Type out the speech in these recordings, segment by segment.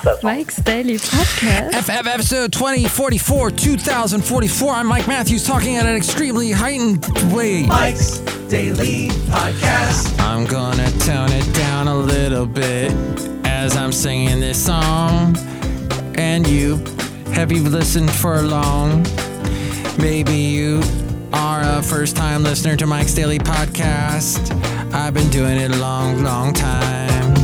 process. Mike's Daily Podcast. FF episode 2044, 2044. I'm Mike Matthews talking at an extremely heightened way. Mike's Daily Podcast. I'm gonna tone it down a little bit as I'm singing this song. And you, have you listened for long? Maybe you are a first time listener to Mike's Daily Podcast. I've been doing it a long, long time.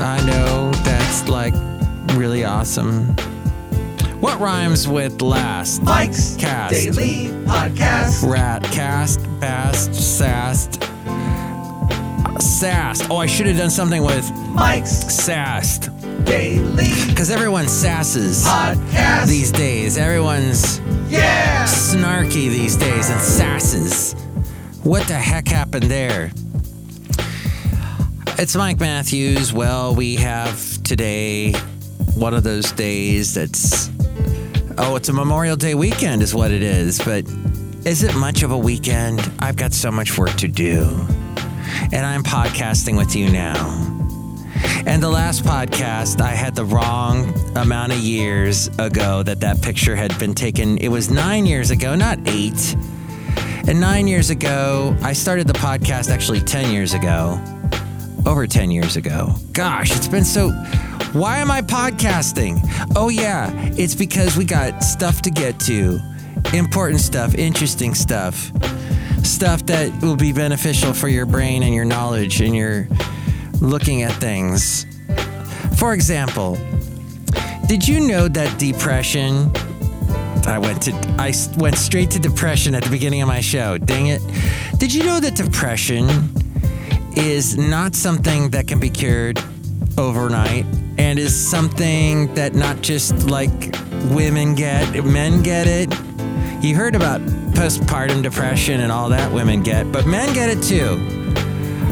I know that's like really awesome. What rhymes with last? Mike's Cast. Daily Podcast. Rat, cast, bast, sassed, sassed. Oh, I should have done something with Mike's sassed. Daily Because everyone sasses Podcast. these days. Everyone's yeah. snarky these days and sasses. What the heck happened there? It's Mike Matthews. Well, we have today one of those days that's. Oh, it's a Memorial Day weekend, is what it is. But is it much of a weekend? I've got so much work to do. And I'm podcasting with you now. And the last podcast, I had the wrong amount of years ago that that picture had been taken. It was nine years ago, not eight. And nine years ago, I started the podcast actually 10 years ago. Over 10 years ago. Gosh, it's been so. Why am I podcasting? Oh, yeah, it's because we got stuff to get to. Important stuff, interesting stuff. Stuff that will be beneficial for your brain and your knowledge and your looking at things. For example, did you know that depression? I went to I went straight to depression at the beginning of my show. Dang it! Did you know that depression is not something that can be cured overnight, and is something that not just like women get, men get it. You heard about postpartum depression and all that women get, but men get it too.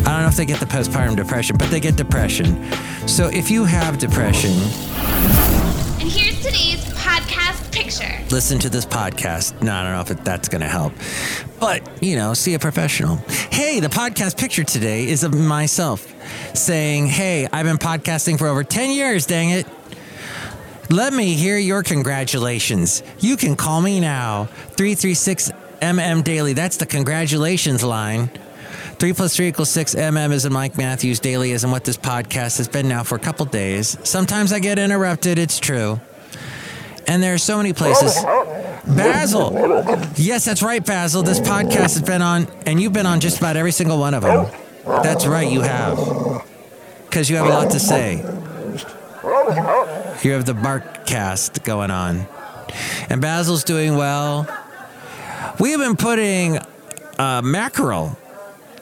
I don't know if they get the postpartum depression, but they get depression. So if you have depression, And here's today's podcast picture. listen to this podcast. No, I don't know if it, that's going to help. But, you know, see a professional. Hey, the podcast picture today is of myself saying, Hey, I've been podcasting for over 10 years, dang it. Let me hear your congratulations. You can call me now. 336 MM Daily. That's the congratulations line. Three plus three equals six. MM is in Mike Matthews Daily is in what this podcast has been now for a couple days. Sometimes I get interrupted. It's true. And there are so many places. Basil. Yes, that's right, Basil. This podcast has been on, and you've been on just about every single one of them. That's right, you have. Because you have a lot to say. You have the bark cast going on. And Basil's doing well. We have been putting uh, mackerel,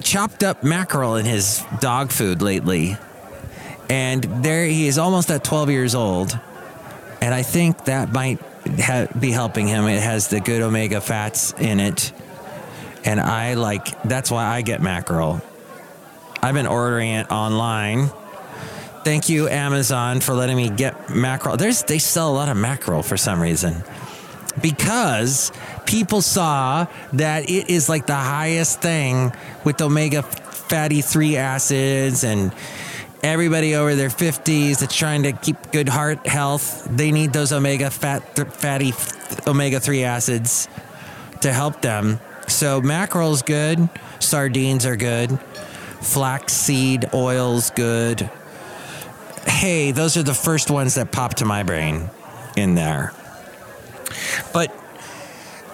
chopped up mackerel in his dog food lately. And there he is almost at 12 years old. And I think that might ha- be helping him. It has the good omega fats in it. And I like, that's why I get mackerel. I've been ordering it online. Thank you, Amazon, for letting me get mackerel. There's, they sell a lot of mackerel for some reason because people saw that it is like the highest thing with omega fatty 3 acids and everybody over their 50s that's trying to keep good heart health they need those omega fat th- fatty omega 3 acids to help them so mackerel's good sardines are good flaxseed oil's good hey those are the first ones that pop to my brain in there but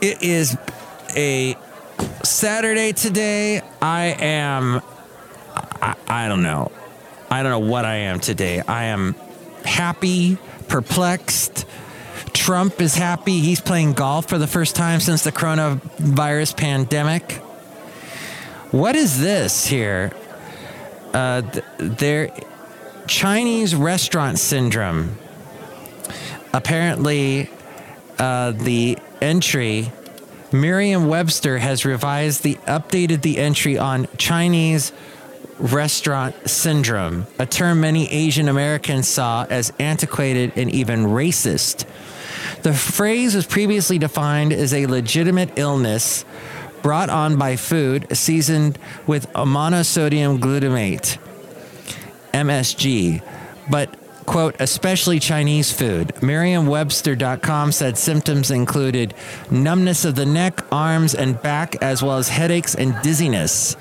it is a Saturday today. I am, I, I don't know. I don't know what I am today. I am happy, perplexed. Trump is happy. He's playing golf for the first time since the coronavirus pandemic. What is this here? Uh, th- there, Chinese restaurant syndrome. Apparently, uh, the entry, Merriam-Webster has revised the updated the entry on Chinese restaurant syndrome, a term many Asian Americans saw as antiquated and even racist. The phrase was previously defined as a legitimate illness brought on by food seasoned with monosodium glutamate, MSG, but quote, especially Chinese food. Merriam-Webster.com said symptoms included numbness of the neck, arms, and back, as well as headaches and dizziness.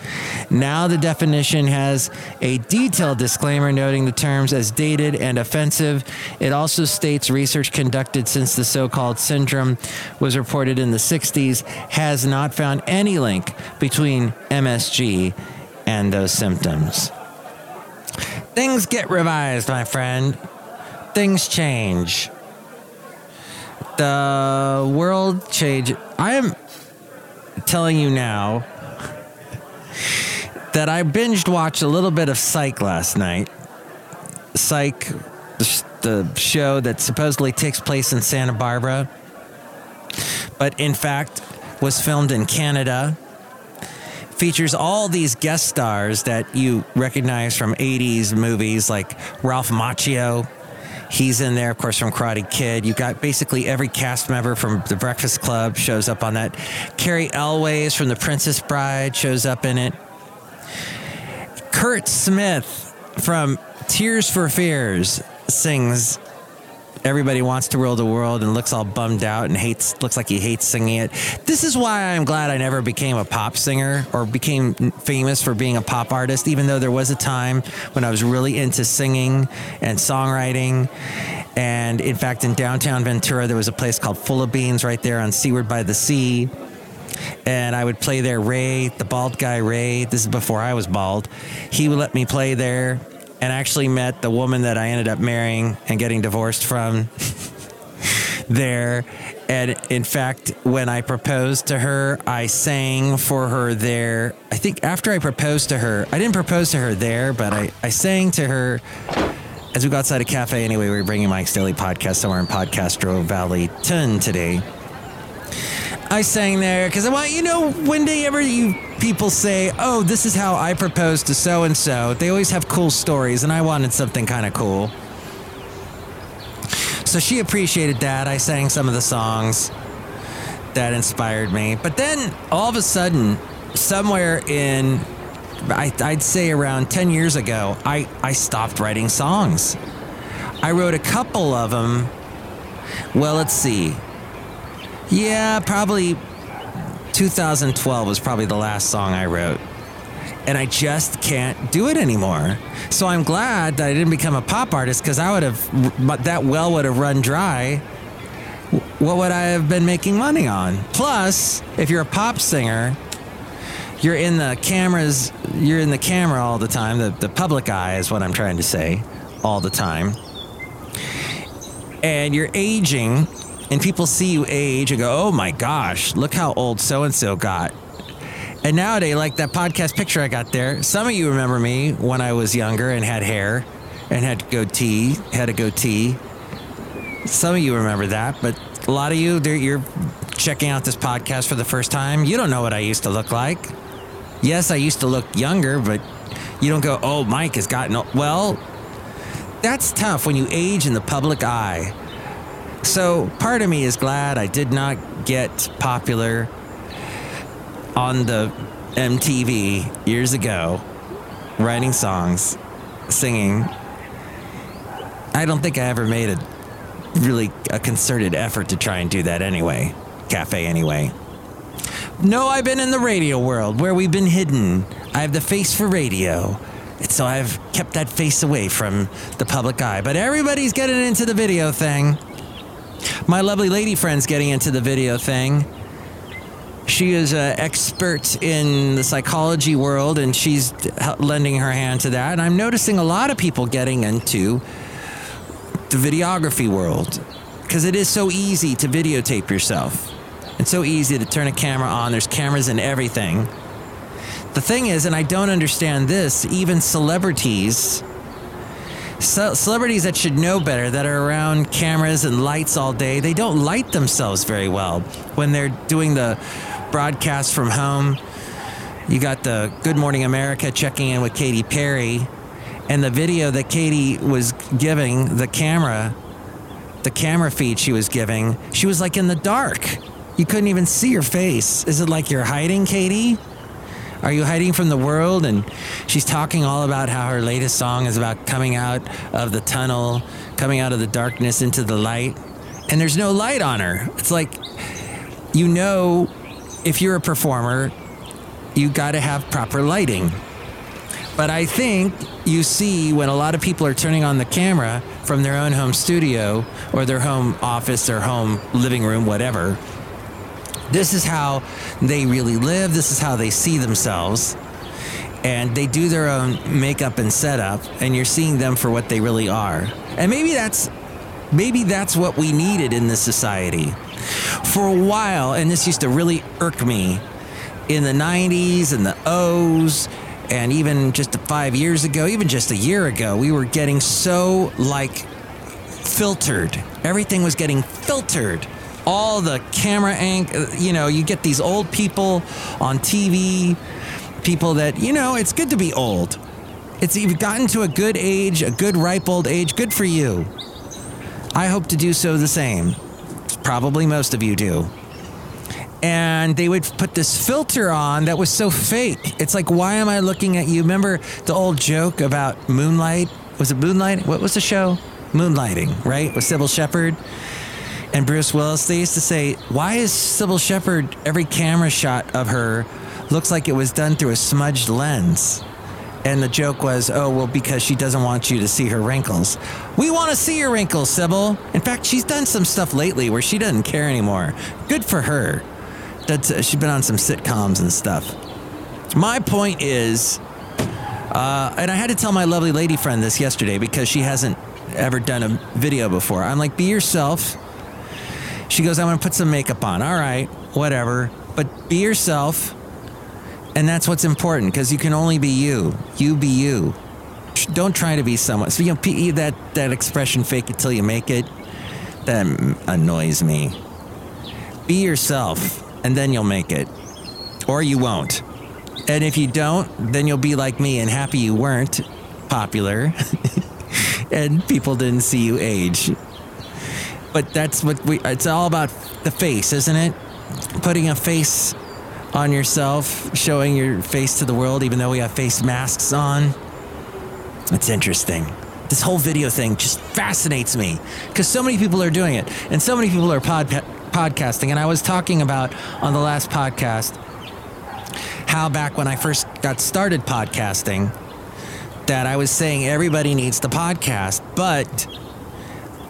Now the definition has a detailed disclaimer noting the terms as dated and offensive. It also states research conducted since the so-called syndrome was reported in the 60s has not found any link between MSG and those symptoms. Things get revised, my friend. Things change. The world change. I am telling you now that I binged watched a little bit of Psych last night. Psych, the show that supposedly takes place in Santa Barbara, but in fact was filmed in Canada features all these guest stars that you recognize from 80s movies like Ralph Macchio. He's in there, of course, from Karate Kid. You've got basically every cast member from The Breakfast Club shows up on that. Cary Elwes from The Princess Bride shows up in it. Curt Smith from Tears for Fears sings everybody wants to rule the world and looks all bummed out and hates looks like he hates singing it. This is why I'm glad I never became a pop singer or became famous for being a pop artist even though there was a time when I was really into singing and songwriting. And in fact in downtown Ventura there was a place called Full of Beans right there on Seaward by the Sea. And I would play there Ray, the bald guy Ray. This is before I was bald. He would let me play there and actually met the woman that I ended up marrying and getting divorced from there. And in fact, when I proposed to her, I sang for her there. I think after I proposed to her, I didn't propose to her there, but I, I sang to her as we go outside a cafe anyway. We were bringing Mike's Daily Podcast somewhere in Podcastro Valley Ton today. I sang there because I want, you know, whenever you people say, oh, this is how I proposed to so and so, they always have cool stories, and I wanted something kind of cool. So she appreciated that. I sang some of the songs that inspired me. But then all of a sudden, somewhere in, I, I'd say around 10 years ago, I, I stopped writing songs. I wrote a couple of them. Well, let's see. Yeah, probably 2012 was probably the last song I wrote. And I just can't do it anymore. So I'm glad that I didn't become a pop artist because I would have, that well would have run dry. What would I have been making money on? Plus, if you're a pop singer, you're in the cameras, you're in the camera all the time. The, the public eye is what I'm trying to say all the time. And you're aging and people see you age and go, "Oh my gosh, look how old so and so got." And nowadays, like that podcast picture I got there, some of you remember me when I was younger and had hair and had goatee, had a goatee. Some of you remember that, but a lot of you, you're checking out this podcast for the first time. You don't know what I used to look like. Yes, I used to look younger, but you don't go, "Oh, Mike has gotten old." well." That's tough when you age in the public eye so part of me is glad I did not get popular on the MTV years ago, writing songs, singing. I don't think I ever made a really a concerted effort to try and do that anyway. Cafe anyway. No, I've been in the radio world where we've been hidden. I have the face for radio. So I've kept that face away from the public eye. But everybody's getting into the video thing. My lovely lady friend's getting into the video thing. She is an expert in the psychology world and she's lending her hand to that. And I'm noticing a lot of people getting into the videography world because it is so easy to videotape yourself. It's so easy to turn a camera on. There's cameras in everything. The thing is, and I don't understand this, even celebrities Ce- celebrities that should know better, that are around cameras and lights all day, they don't light themselves very well when they're doing the broadcast from home. You got the Good Morning America checking in with Katy Perry, and the video that Katy was giving, the camera, the camera feed she was giving, she was like in the dark. You couldn't even see her face. Is it like you're hiding, Katy? Are you hiding from the world? And she's talking all about how her latest song is about coming out of the tunnel, coming out of the darkness into the light. And there's no light on her. It's like, you know, if you're a performer, you got to have proper lighting. But I think you see when a lot of people are turning on the camera from their own home studio or their home office or home living room, whatever. This is how they really live. This is how they see themselves. And they do their own makeup and setup, and you're seeing them for what they really are. And maybe that's maybe that's what we needed in this society. For a while, and this used to really irk me in the 90s and the O's and even just five years ago, even just a year ago, we were getting so like filtered. Everything was getting filtered. All the camera ank, uh, you know, you get these old people on TV, people that, you know, it's good to be old. It's you've gotten to a good age, a good ripe old age, good for you. I hope to do so the same. Probably most of you do and they would put this filter on that was so fake. It's like, why am I looking at you? Remember the old joke about Moonlight? Was it Moonlight? What was the show? Moonlighting, right? With Cybill Shepherd and Bruce Willis. They used to say, why is Cybill Shepherd, every camera shot of her looks like it was done through a smudged lens? And the joke was, oh, well, because she doesn't want you to see her wrinkles. We want to see your wrinkles, Cybill. In fact, she's done some stuff lately where she doesn't care anymore. Good for her. That's uh, she's been on some sitcoms and stuff. My point is, uh, and I had to tell my lovely lady friend this yesterday because she hasn't ever done a video before. I'm like, be yourself. She goes, I'm going to put some makeup on. All right, whatever. But be yourself. And that's what's important because you can only be you. You be you. Don't try to be someone. So, you know, that, that expression, fake it till you make it, that annoys me. Be yourself and then you'll make it. Or you won't. And if you don't, then you'll be like me and happy you weren't popular and people didn't see you age. But that's what we, it's all about the face, isn't it? Putting a face on yourself, showing your face to the world, even though we have face masks on. It's interesting. This whole video thing just fascinates me because so many people are doing it and so many people are podcast podcasting. And I was talking about on the last podcast how back when I first got started podcasting, that I was saying everybody needs the podcast, but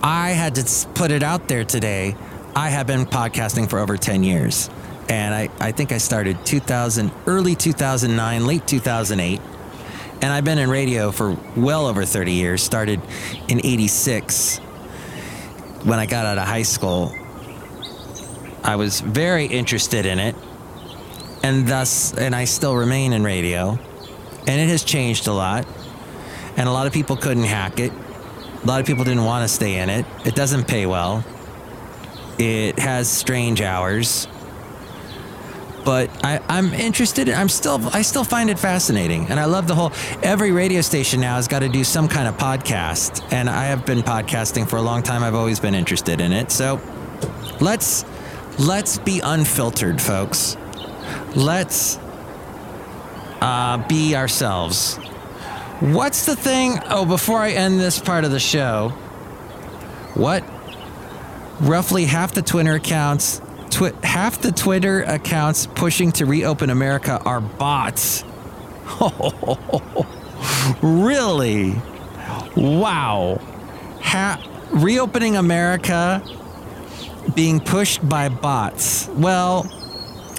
I had to put it out there today. I have been podcasting for over 10 years. And I, I think I started 2000, early 2009, late 2008. And I've been in radio for well over 30 years. Started in 86 when I got out of high school. I was very interested in it, and thus, and I still remain in radio, and it has changed a lot, and a lot of people couldn't hack it. A lot of people didn't want to stay in it. It doesn't pay well. It has strange hours. But I, I'm interested. I'm still. I still find it fascinating, and I love the whole. Every radio station now has got to do some kind of podcast, and I have been podcasting for a long time. I've always been interested in it. So, let's let's be unfiltered, folks. Let's uh, be ourselves. What's the thing? Oh, before I end this part of the show, what? Roughly half the Twitter accounts, twi- half the Twitter accounts pushing to reopen America are bots. Oh, really? Wow. Ha- reopening America being pushed by bots. Well,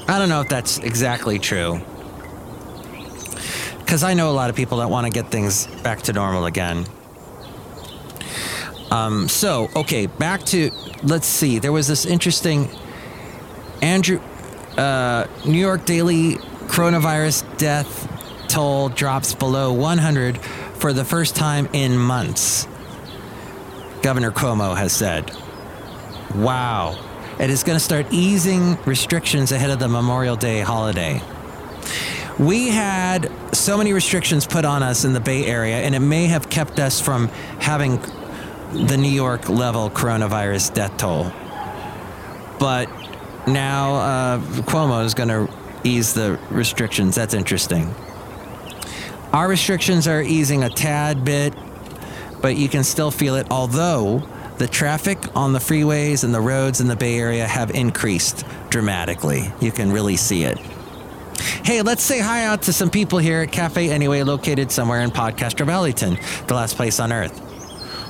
I don't know if that's exactly true. Because I know a lot of people that want to get things back to normal again. Um, so, okay, back to, let's see, there was this interesting Andrew, uh, New York Daily coronavirus death toll drops below 100 for the first time in months. Governor Cuomo has said. Wow. It is going to start easing restrictions ahead of the Memorial Day holiday. We had so many restrictions put on us in the Bay Area, and it may have kept us from having the New York level coronavirus death toll. But now uh, Cuomo is going to ease the restrictions. That's interesting. Our restrictions are easing a tad bit, but you can still feel it, although the traffic on the freeways and the roads in the Bay Area have increased dramatically. You can really see it. Hey, let's say hi out to some people here at Cafe Anyway, located somewhere in Podcaster Valleyton, the last place on earth.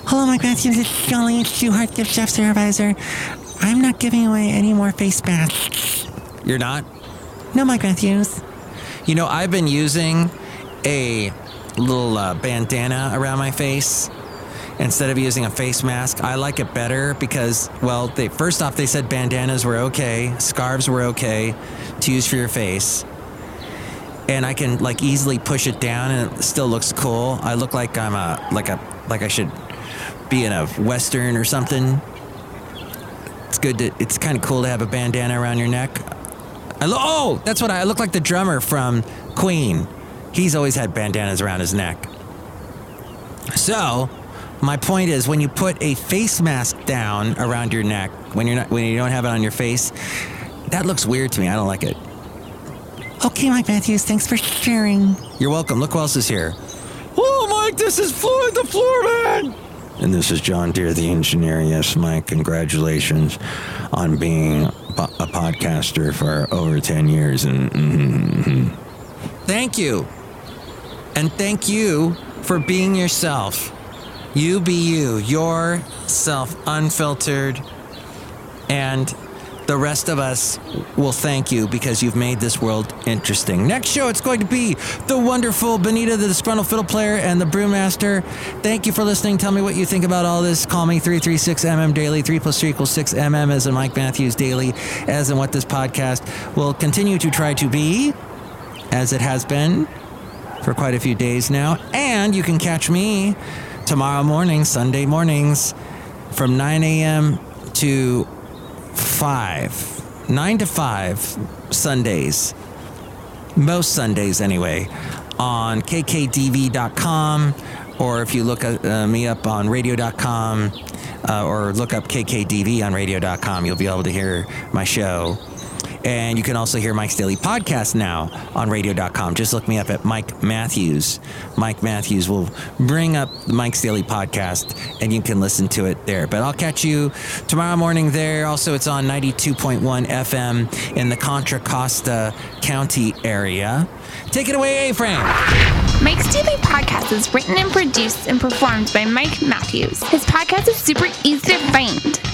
Hello, Mike Matthews. It's Jolly It's Stu Hart, gift chef supervisor. I'm not giving away any more face masks. You're not? No, Mike Matthews. You know, I've been using a little uh, bandana around my face instead of using a face mask. I like it better because, well, they first off they said bandanas were okay, scarves were okay to use for your face. And I can like easily push it down and it still looks cool. I look like I'm a like a like I should be in a western or something. It's good to it's kind of cool to have a bandana around your neck. I lo- oh, that's what I, I look like the drummer from Queen. He's always had bandanas around his neck. So, my point is when you put a face mask down around your neck when you're not when you don't have it on your face, that looks weird to me. I don't like it. Okay, Mike Matthews. Thanks for sharing. You're welcome. Look who else is here. Oh, Mike, this is Floyd the Floor Man. And this is John Deere, the engineer. Yes, Mike, congratulations on being po- a podcaster for over 10 years. And mm-hmm. thank you. And thank you for being yourself. You be you, yourself, unfiltered. And the rest of us will thank you because you've made this world interesting. Next show, it's going to be the wonderful Benita, the disgruntled fiddle player, and the brewmaster. Thank you for listening. Tell me what you think about all this. Call me 336MM Daily. 3 plus 3 equals 6MM as in Mike Matthews Daily, as in what this podcast will continue to try to be, as it has been for quite a few days now. And you can catch me tomorrow morning, Sunday mornings, from 9 a.m. to 5. 9 to 5 Sundays. Most Sundays, anyway, on kkdv.com. Or if you look at, uh, me up on radio.com uh, or look up KKDV on radio.com, you'll be able to hear my show. And you can also hear Mike's Daily Podcast now on radio.com. Just look me up at Mike Matthews. Mike Matthews will bring up the Mike's Daily Podcast and you can listen to it there. But I'll catch you tomorrow morning there. Also, it's on 92.1 FM in the Contra Costa County area. Take it away, A Frame. Mike's Daily Podcast is written and produced and performed by Mike Matthews. His podcast is super easy to find.